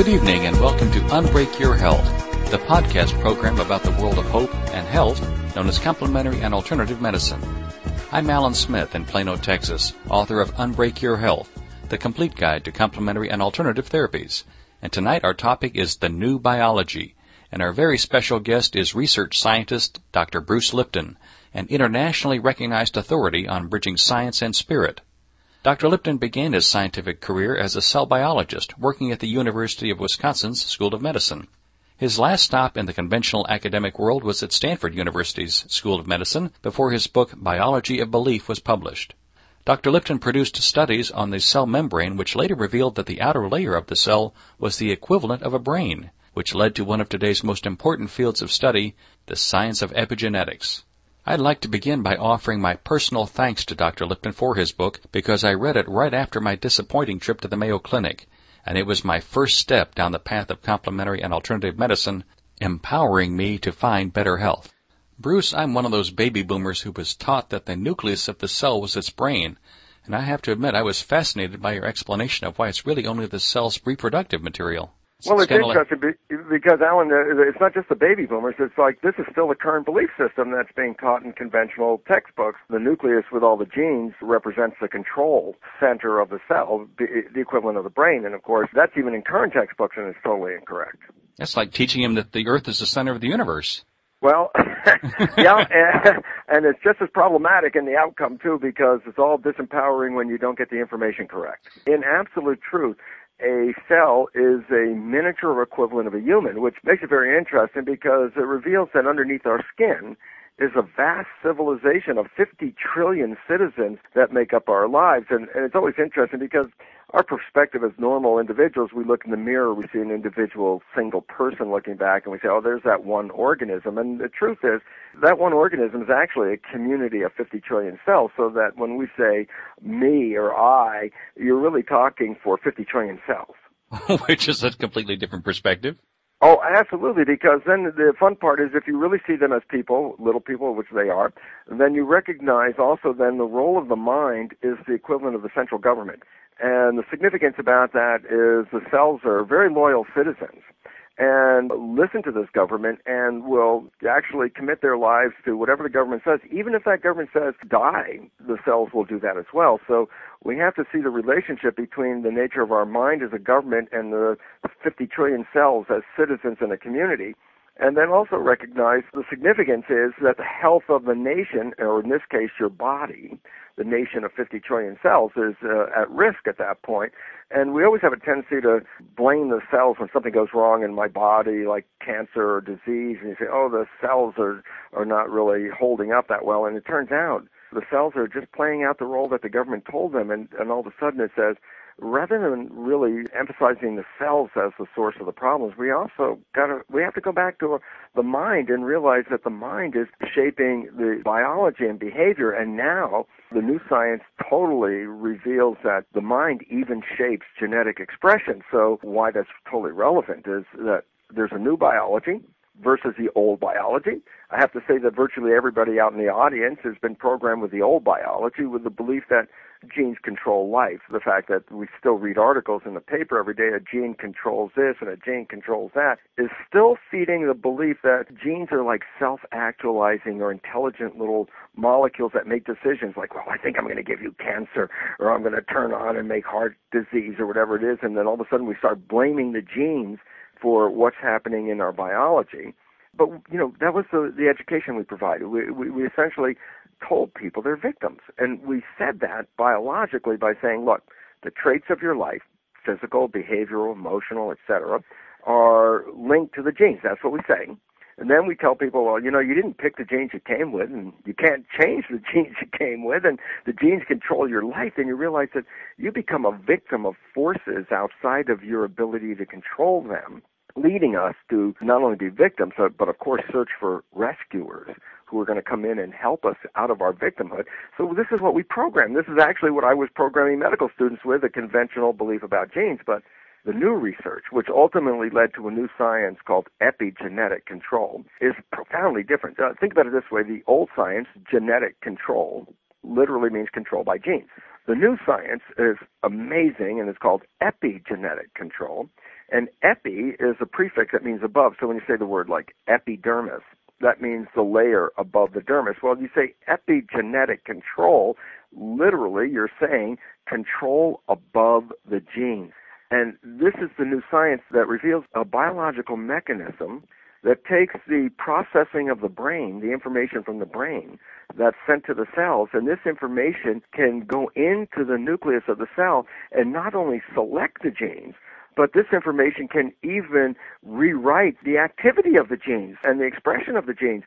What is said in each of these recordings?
Good evening and welcome to Unbreak Your Health, the podcast program about the world of hope and health known as complementary and alternative medicine. I'm Alan Smith in Plano, Texas, author of Unbreak Your Health, the complete guide to complementary and alternative therapies. And tonight our topic is the new biology, and our very special guest is research scientist Dr. Bruce Lipton, an internationally recognized authority on bridging science and spirit. Dr. Lipton began his scientific career as a cell biologist working at the University of Wisconsin's School of Medicine. His last stop in the conventional academic world was at Stanford University's School of Medicine before his book Biology of Belief was published. Dr. Lipton produced studies on the cell membrane which later revealed that the outer layer of the cell was the equivalent of a brain, which led to one of today's most important fields of study, the science of epigenetics. I'd like to begin by offering my personal thanks to Dr. Lipton for his book because I read it right after my disappointing trip to the Mayo Clinic, and it was my first step down the path of complementary and alternative medicine, empowering me to find better health. Bruce, I'm one of those baby boomers who was taught that the nucleus of the cell was its brain, and I have to admit I was fascinated by your explanation of why it's really only the cell's reproductive material. Well, it's, it's interesting like... because Alan, uh, it's not just the baby boomers. It's like this is still the current belief system that's being taught in conventional textbooks. The nucleus with all the genes represents the control center of the cell, the equivalent of the brain, and of course that's even in current textbooks, and it's totally incorrect. That's like teaching him that the Earth is the center of the universe. Well, yeah, and, and it's just as problematic in the outcome too because it's all disempowering when you don't get the information correct. In absolute truth, a cell is a miniature equivalent of a human, which makes it very interesting because it reveals that underneath our skin is a vast civilization of 50 trillion citizens that make up our lives. And, and it's always interesting because our perspective as normal individuals, we look in the mirror, we see an individual single person looking back, and we say, oh, there's that one organism. And the truth is, that one organism is actually a community of 50 trillion cells, so that when we say me or I, you're really talking for 50 trillion cells. Which is a completely different perspective. Oh, absolutely, because then the fun part is if you really see them as people, little people, which they are, then you recognize also then the role of the mind is the equivalent of the central government. And the significance about that is the cells are very loyal citizens and listen to this government and will actually commit their lives to whatever the government says. Even if that government says die, the cells will do that as well. So we have to see the relationship between the nature of our mind as a government and the 50 trillion cells as citizens in a community. And then also recognize the significance is that the health of the nation, or in this case your body, the nation of 50 trillion cells is uh, at risk at that point. And we always have a tendency to blame the cells when something goes wrong in my body, like cancer or disease, and you say, oh, the cells are, are not really holding up that well. And it turns out the cells are just playing out the role that the government told them, and, and all of a sudden it says, rather than really emphasizing the cells as the source of the problems, we also got to we have to go back to the mind and realize that the mind is shaping the biology and behavior. And now the new science totally reveals that the mind even shapes genetic expression. So why that's totally relevant is that there's a new biology versus the old biology. I have to say that virtually everybody out in the audience has been programmed with the old biology with the belief that genes control life. The fact that we still read articles in the paper every day, a gene controls this and a gene controls that, is still feeding the belief that genes are like self-actualizing or intelligent little molecules that make decisions like, well, I think I'm going to give you cancer or I'm going to turn on and make heart disease or whatever it is. And then all of a sudden we start blaming the genes for what's happening in our biology. But you know that was the the education we provided. We, we we essentially told people they're victims, and we said that biologically by saying, look, the traits of your life, physical, behavioral, emotional, etc., are linked to the genes. That's what we say. And then we tell people, well, you know, you didn't pick the genes you came with, and you can't change the genes you came with, and the genes control your life. And you realize that you become a victim of forces outside of your ability to control them leading us to not only be victims, but of course search for rescuers who are going to come in and help us out of our victimhood. So this is what we program. This is actually what I was programming medical students with, a conventional belief about genes, but the new research, which ultimately led to a new science called epigenetic control, is profoundly different. Uh, think about it this way. The old science, genetic control, literally means control by genes. The new science is amazing and it's called epigenetic control And epi is a prefix that means above. So when you say the word like epidermis, that means the layer above the dermis. Well, you say epigenetic control, literally you're saying control above the genes. And this is the new science that reveals a biological mechanism that takes the processing of the brain, the information from the brain that's sent to the cells, and this information can go into the nucleus of the cell and not only select the genes, but this information can even rewrite the activity of the genes and the expression of the genes.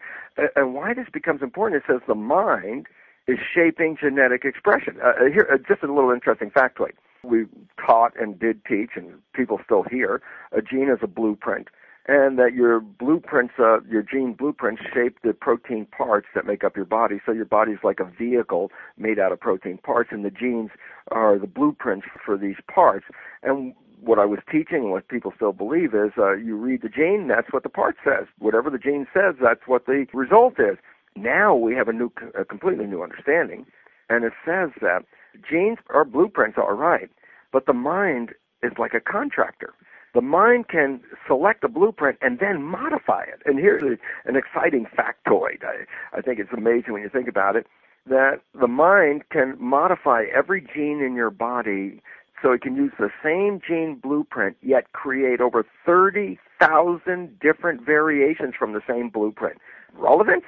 And why this becomes important, it says the mind is shaping genetic expression. Uh, uh here, uh, just a little interesting factoid. We taught and did teach, and people still hear, a gene is a blueprint and that your blueprints, uh, your gene blueprints shape the protein parts that make up your body. So your body's like a vehicle made out of protein parts, and the genes are the blueprints for these parts. And what I was teaching, and what people still believe, is uh, you read the gene, that's what the part says. Whatever the gene says, that's what the result is. Now we have a new, a completely new understanding, and it says that genes are blueprints, all right, but the mind is like a contractor the mind can select a blueprint and then modify it. And here's a, an exciting factoid. I, I think it's amazing when you think about it that the mind can modify every gene in your body so it can use the same gene blueprint yet create over 30,000 different variations from the same blueprint. Relevant?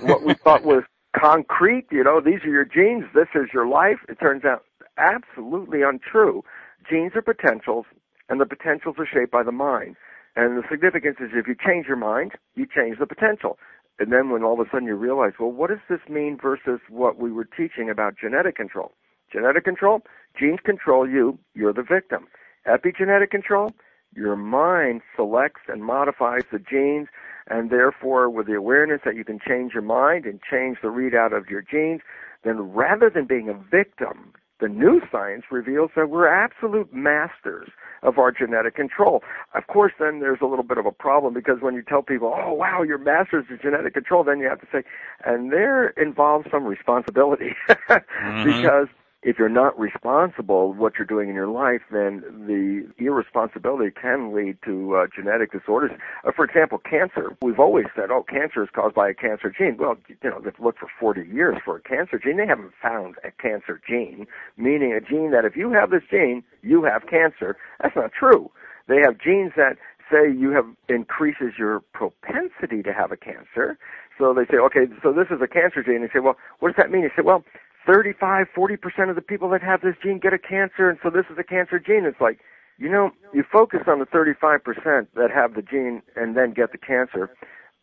what we thought was concrete, you know, these are your genes, this is your life, it turns out absolutely untrue. Genes are potentials, and the potentials are shaped by the mind. And the significance is if you change your mind, you change the potential. And then when all of a sudden you realize, well, what does this mean versus what we were teaching about genetic control? Genetic control, genes control you, you're the victim. Epigenetic control, your mind selects and modifies the genes, and therefore, with the awareness that you can change your mind and change the readout of your genes, then rather than being a victim, the new science reveals that we're absolute masters of our genetic control. Of course, then there's a little bit of a problem because when you tell people, oh, wow, you're masters of genetic control, then you have to say, and there involves some responsibility mm-hmm. because if you're not responsible what you're doing in your life, then the irresponsibility can lead to uh, genetic disorders. Uh, for example, cancer. We've always said, oh, cancer is caused by a cancer gene. Well, you know, they've looked for 40 years for a cancer gene. They haven't found a cancer gene, meaning a gene that if you have this gene, you have cancer. That's not true. They have genes that say you have increases your propensity to have a cancer. So they say, okay, so this is a cancer gene. They say, well, what does that mean? They say, well, 35, 40% of the people that have this gene get a cancer, and so this is a cancer gene. It's like, you know, you focus on the 35% that have the gene and then get the cancer.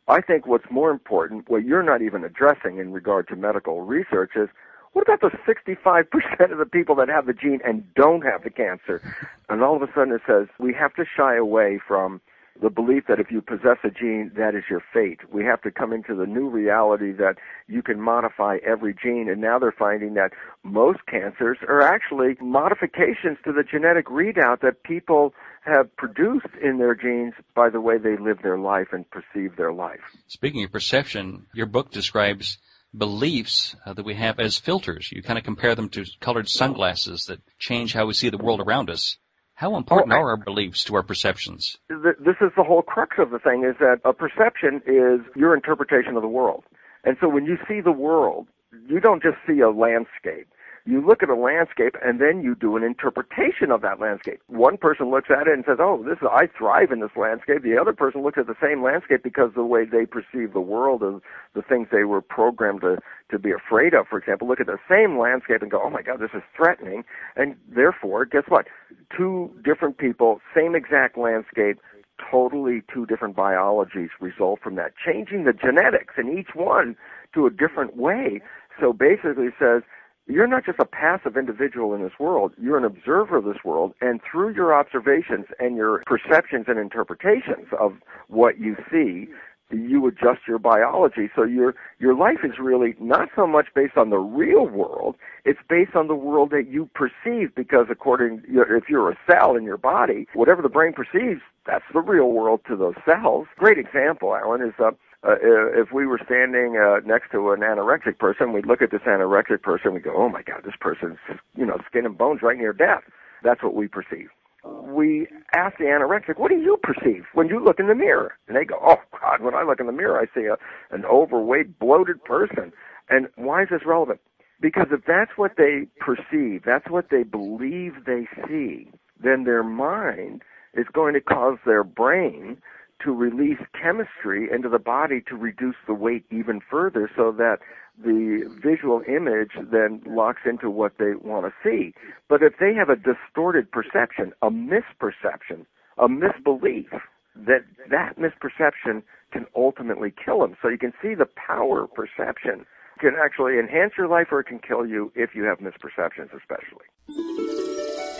I think what's more important, what you're not even addressing in regard to medical research is, what about the 65% of the people that have the gene and don't have the cancer? And all of a sudden it says we have to shy away from the belief that if you possess a gene, that is your fate. We have to come into the new reality that you can modify every gene, and now they're finding that most cancers are actually modifications to the genetic readout that people have produced in their genes by the way they live their life and perceive their life. Speaking of perception, your book describes beliefs uh, that we have as filters. You kind of compare them to colored sunglasses that change how we see the world around us. How oh, important are our beliefs to our perceptions? This is the whole crux of the thing is that a perception is your interpretation of the world. And so when you see the world, you don't just see a landscape you look at a landscape and then you do an interpretation of that landscape. One person looks at it and says, "Oh, this is I thrive in this landscape." The other person looks at the same landscape because the way they perceive the world and the things they were programmed to to be afraid of. For example, look at the same landscape and go, "Oh my God, this is threatening," and therefore, guess what? Two different people, same exact landscape, totally two different biologies result from that, changing the genetics in each one to a different way. So basically, says you're not just a passive individual in this world, you're an observer of this world, and through your observations and your perceptions and interpretations of what you see, you adjust your biology. So your your life is really not so much based on the real world; it's based on the world that you perceive. Because according, if you're a cell in your body, whatever the brain perceives, that's the real world to those cells. Great example, Alan, is uh, uh, if we were standing uh, next to an anorexic person, we'd look at this anorexic person, we go, "Oh my God, this person's you know skin and bones right near death." That's what we perceive. we ask the anorexic, what do you perceive when you look in the mirror? And they go, oh God, when I look in the mirror, I see a, an overweight, bloated person. And why is this relevant? Because if that's what they perceive, that's what they believe they see, then their mind is going to cause their brain to release chemistry into the body to reduce the weight even further so that the visual image then locks into what they want to see. But if they have a distorted perception, a misperception, a misbelief, that that misperception can ultimately kill them. So you can see the power of perception can actually enhance your life or it can kill you if you have misperceptions especially.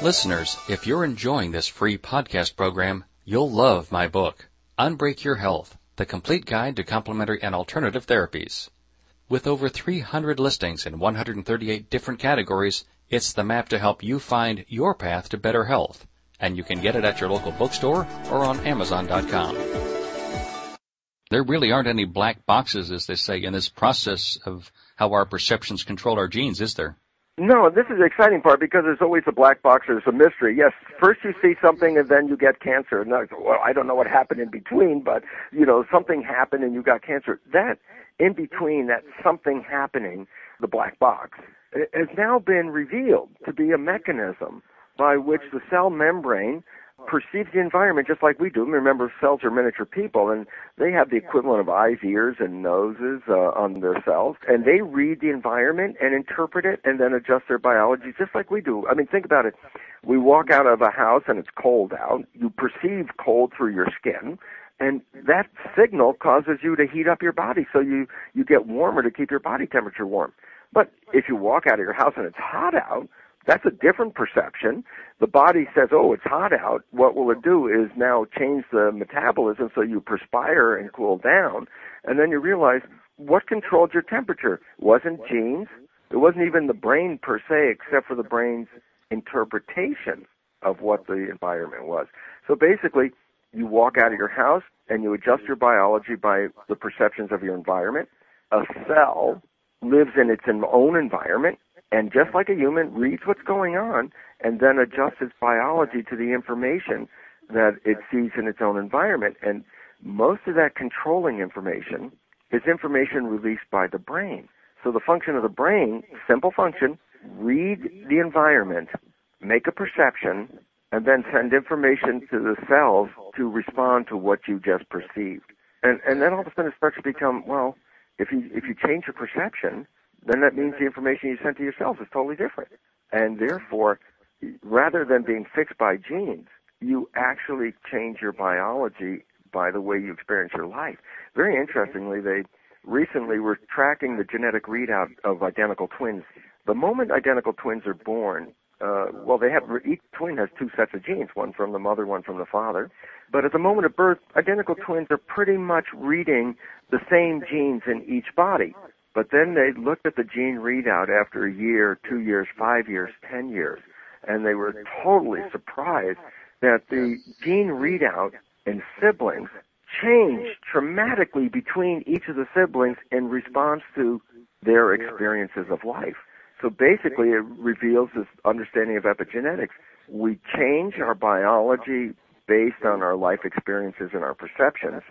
Listeners, if you're enjoying this free podcast program, you'll love my book, Unbreak Your Health, the complete guide to complementary and alternative therapies. With over 300 listings in 138 different categories, it's the map to help you find your path to better health. And you can get it at your local bookstore or on Amazon.com. There really aren't any black boxes, as they say, in this process of how our perceptions control our genes, is there? No, this is the exciting part because there's always a black box or there's a mystery. Yes, first you see something and then you get cancer. And well, I don't know what happened in between, but you know something happened and you got cancer. That in between, that something happening, the black box, has now been revealed to be a mechanism by which the cell membrane perceives the environment just like we do. Remember, cells are miniature people, and they have the equivalent of eyes, ears, and noses uh, on their cells, and they read the environment and interpret it, and then adjust their biology just like we do. I mean, think about it. We walk out of a house and it's cold out. You perceive cold through your skin, and that signal causes you to heat up your body, so you you get warmer to keep your body temperature warm. But if you walk out of your house and it's hot out, that's a different perception. The body says, oh, it's hot out. What will it do is now change the metabolism so you perspire and cool down. And then you realize what controlled your temperature? It wasn't genes. It wasn't even the brain per se, except for the brain's interpretation of what the environment was. So basically, you walk out of your house and you adjust your biology by the perceptions of your environment. A cell lives in its own environment and just like a human reads what's going on and then adjusts its biology to the information that it sees in its own environment. And most of that controlling information is information released by the brain. So the function of the brain simple function read the environment make a perception and then send information to the cells to respond to what you just perceived. And and then all of a sudden it starts to become well if you if you change your perception then that means the information you sent to yourself is totally different. And therefore, rather than being fixed by genes, you actually change your biology by the way you experience your life. Very interestingly, they recently were tracking the genetic readout of identical twins. The moment identical twins are born, uh, well, they have each twin has two sets of genes, one from the mother, one from the father. But at the moment of birth, identical twins are pretty much reading the same genes in each body. But then they looked at the gene readout after a year, two years, five years, ten years, and they were totally surprised that the gene readout in siblings changed dramatically between each of the siblings in response to their experiences of life. So basically, it reveals this understanding of epigenetics. We change our biology based on our life experiences and our perceptions,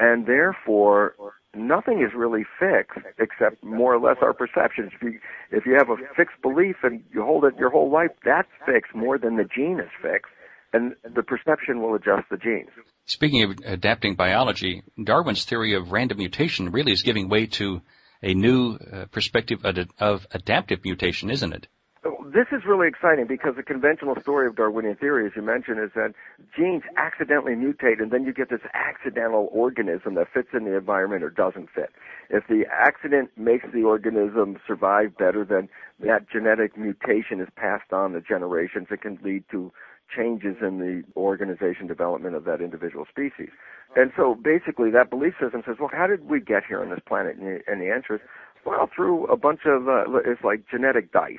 and therefore nothing is really fixed except more or less our perceptions. If you, if you have a fixed belief and you hold it your whole life, that's fixed more than the gene is fixed, and the perception will adjust the genes. Speaking of adapting biology, Darwin's theory of random mutation really is giving way to a new uh, perspective of, of adaptive mutation, isn't it? This is really exciting because the conventional story of Darwinian theory, as you mentioned, is that genes accidentally mutate and then you get this accidental organism that fits in the environment or doesn't fit. If the accident makes the organism survive better, then that genetic mutation is passed on to generations. It can lead to changes in the organization development of that individual species. And so basically that belief system says, well, how did we get here on this planet? The, and the answer is, well, through a bunch of uh, it's like genetic dice.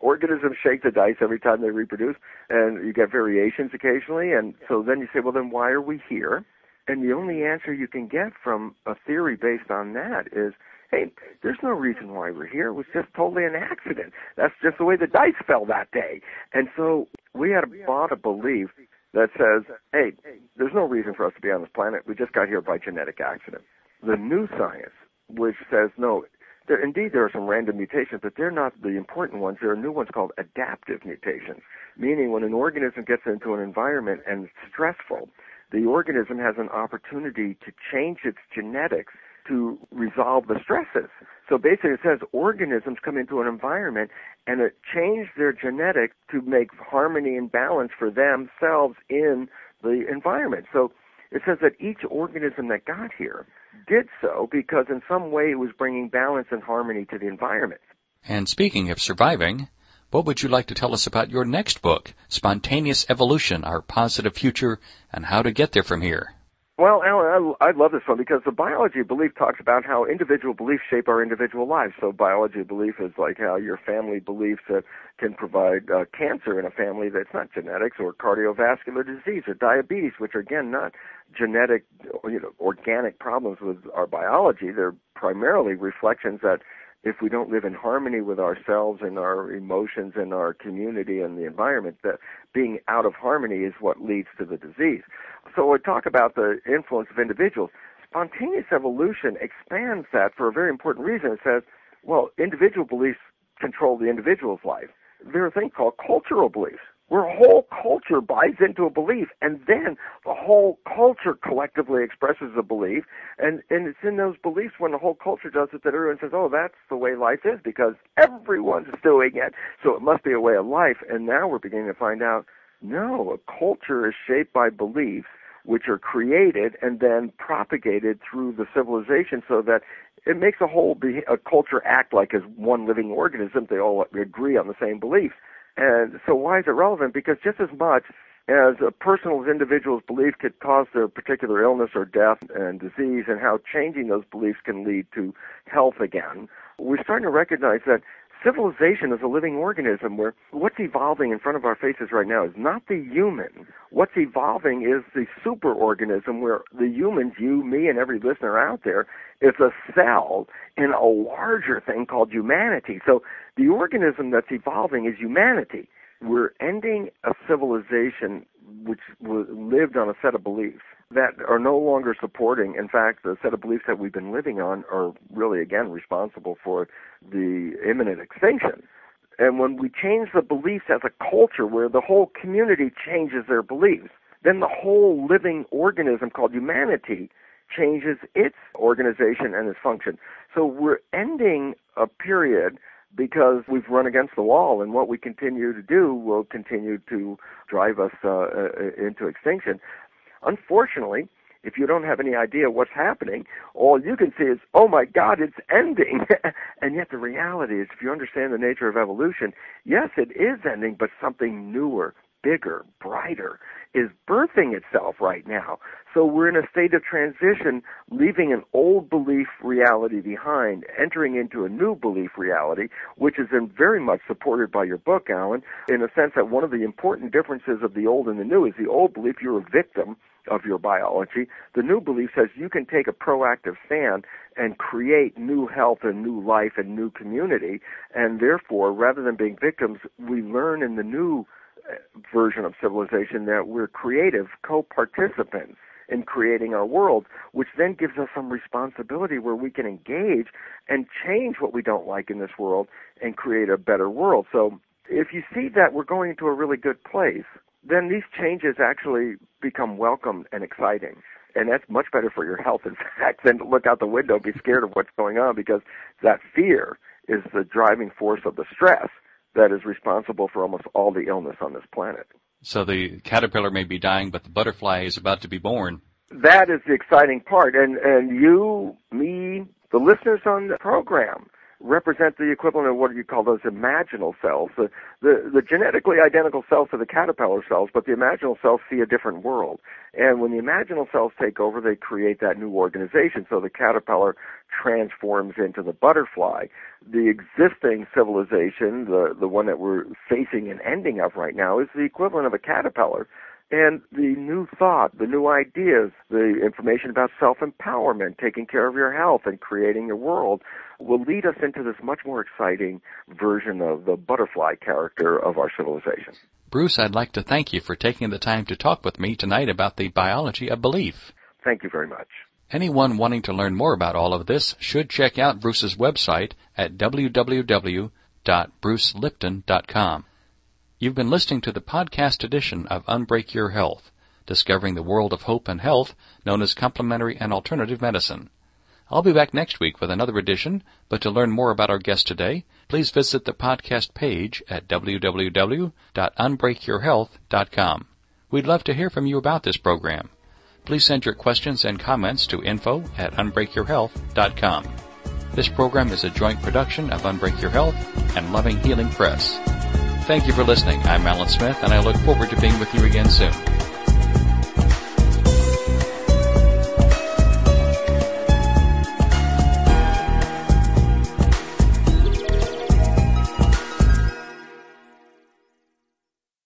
Organisms shake the dice every time they reproduce, and you get variations occasionally. And so then you say, well, then why are we here? And the only answer you can get from a theory based on that is, hey, there's no reason why we're here. It was just totally an accident. That's just the way the dice fell that day. And so we had bought a belief that says, hey, there's no reason for us to be on this planet. We just got here by genetic accident. The new science, which says, no, there, indeed there are some random mutations, but they're not the important ones. There are new ones called adaptive mutations, meaning when an organism gets into an environment and it's stressful, the organism has an opportunity to change its genetics to resolve the stresses. So basically it says organisms come into an environment and it changes their genetics to make harmony and balance for themselves in the environment. So it says that each organism that got here did so because in some way it was bringing balance and harmony to the environment. And speaking of surviving, what would you like to tell us about your next book, Spontaneous Evolution, Our Positive Future, and How to Get There From Here? Well, Alan, I, love this one because the biology of belief talks about how individual beliefs shape our individual lives. So biology of belief is like how your family beliefs uh, can provide uh, cancer in a family that's not genetics or cardiovascular disease or diabetes, which are again not genetic, you know, organic problems with our biology. They're primarily reflections that if we don't live in harmony with ourselves and our emotions and our community and the environment, that being out of harmony is what leads to the disease. So we talk about the influence of individuals. Spontaneous evolution expands that for a very important reason. It says, well, individual beliefs control the individual's life. There are things called cultural beliefs where a whole culture buys into a belief and then the whole culture collectively expresses a belief and, and it's in those beliefs when the whole culture does it that everyone says, oh, that's the way life is because everyone's doing it, so it must be a way of life. And now we're beginning to find out, no, a culture is shaped by beliefs which are created and then propagated through the civilization so that it makes a whole be- a culture act like as one living organism. They all agree on the same beliefs. And so why is it relevant? Because just as much as a person's individual's belief could cause their particular illness or death and disease and how changing those beliefs can lead to health again, we're starting to recognize that civilization is a living organism where what's evolving in front of our faces right now is not the human. What's evolving is the superorganism where the humans, you, me, and every listener out there, is a cell in a larger thing called humanity. So the organism that's evolving is humanity. We're ending a civilization which lived on a set of beliefs that are no longer supporting. In fact, the set of beliefs that we've been living on are really, again, responsible for the imminent extinction. And when we change the beliefs as a culture where the whole community changes their beliefs, then the whole living organism called humanity changes its organization and its function. So we're ending a period because we've run against the wall, and what we continue to do will continue to drive us uh, uh into extinction. Unfortunately, if you don't have any idea what's happening, all you can see is, oh my God, it's ending. and yet the reality is, if you understand the nature of evolution, yes, it is ending, but something newer, bigger, brighter is birthing itself right now. So we're in a state of transition, leaving an old belief reality behind, entering into a new belief reality, which is very much supported by your book, Alan, in the sense that one of the important differences of the old and the new is the old belief you're a victim of your biology. The new belief says you can take a proactive stand and create new health and new life and new community. And therefore, rather than being victims, we learn in the new version of civilization that we're creative co-participants in creating our world, which then gives us some responsibility where we can engage and change what we don't like in this world and create a better world. So if you see that we're going into a really good place, then these changes actually become welcome and exciting. And that's much better for your health, in fact, than to look out the window be scared of what's going on because that fear is the driving force of the stress that is responsible for almost all the illness on this planet. So the caterpillar may be dying, but the butterfly is about to be born. That is the exciting part. And, and you, me, the listeners on the program, represent the equivalent of what you call those imaginal cells. The, the, the genetically identical cells are the caterpillar cells, but the imaginal cells see a different world. And when the imaginal cells take over, they create that new organization. So the caterpillar transforms into the butterfly. The existing civilization, the, the one that we're facing an ending of right now, is the equivalent of a caterpillar And the new thought, the new ideas, the information about self-empowerment, taking care of your health and creating your world will lead us into this much more exciting version of the butterfly character of our civilization. Bruce, I'd like to thank you for taking the time to talk with me tonight about the biology of belief. Thank you very much. Anyone wanting to learn more about all of this should check out Bruce's website at www.brucelipton.com. You've been listening to the podcast edition of Unbreak Your Health, discovering the world of hope and health known as complementary and alternative medicine. I'll be back next week with another edition, but to learn more about our guest today, please visit the podcast page at www.unbreakyourhealth.com. We'd love to hear from you about this program. Please send your questions and comments to info at unbreakyourhealth.com. This program is a joint production of Unbreak Your Health and Loving Healing Press. Thank you for listening. I'm Alan Smith, and I look forward to being with you again soon.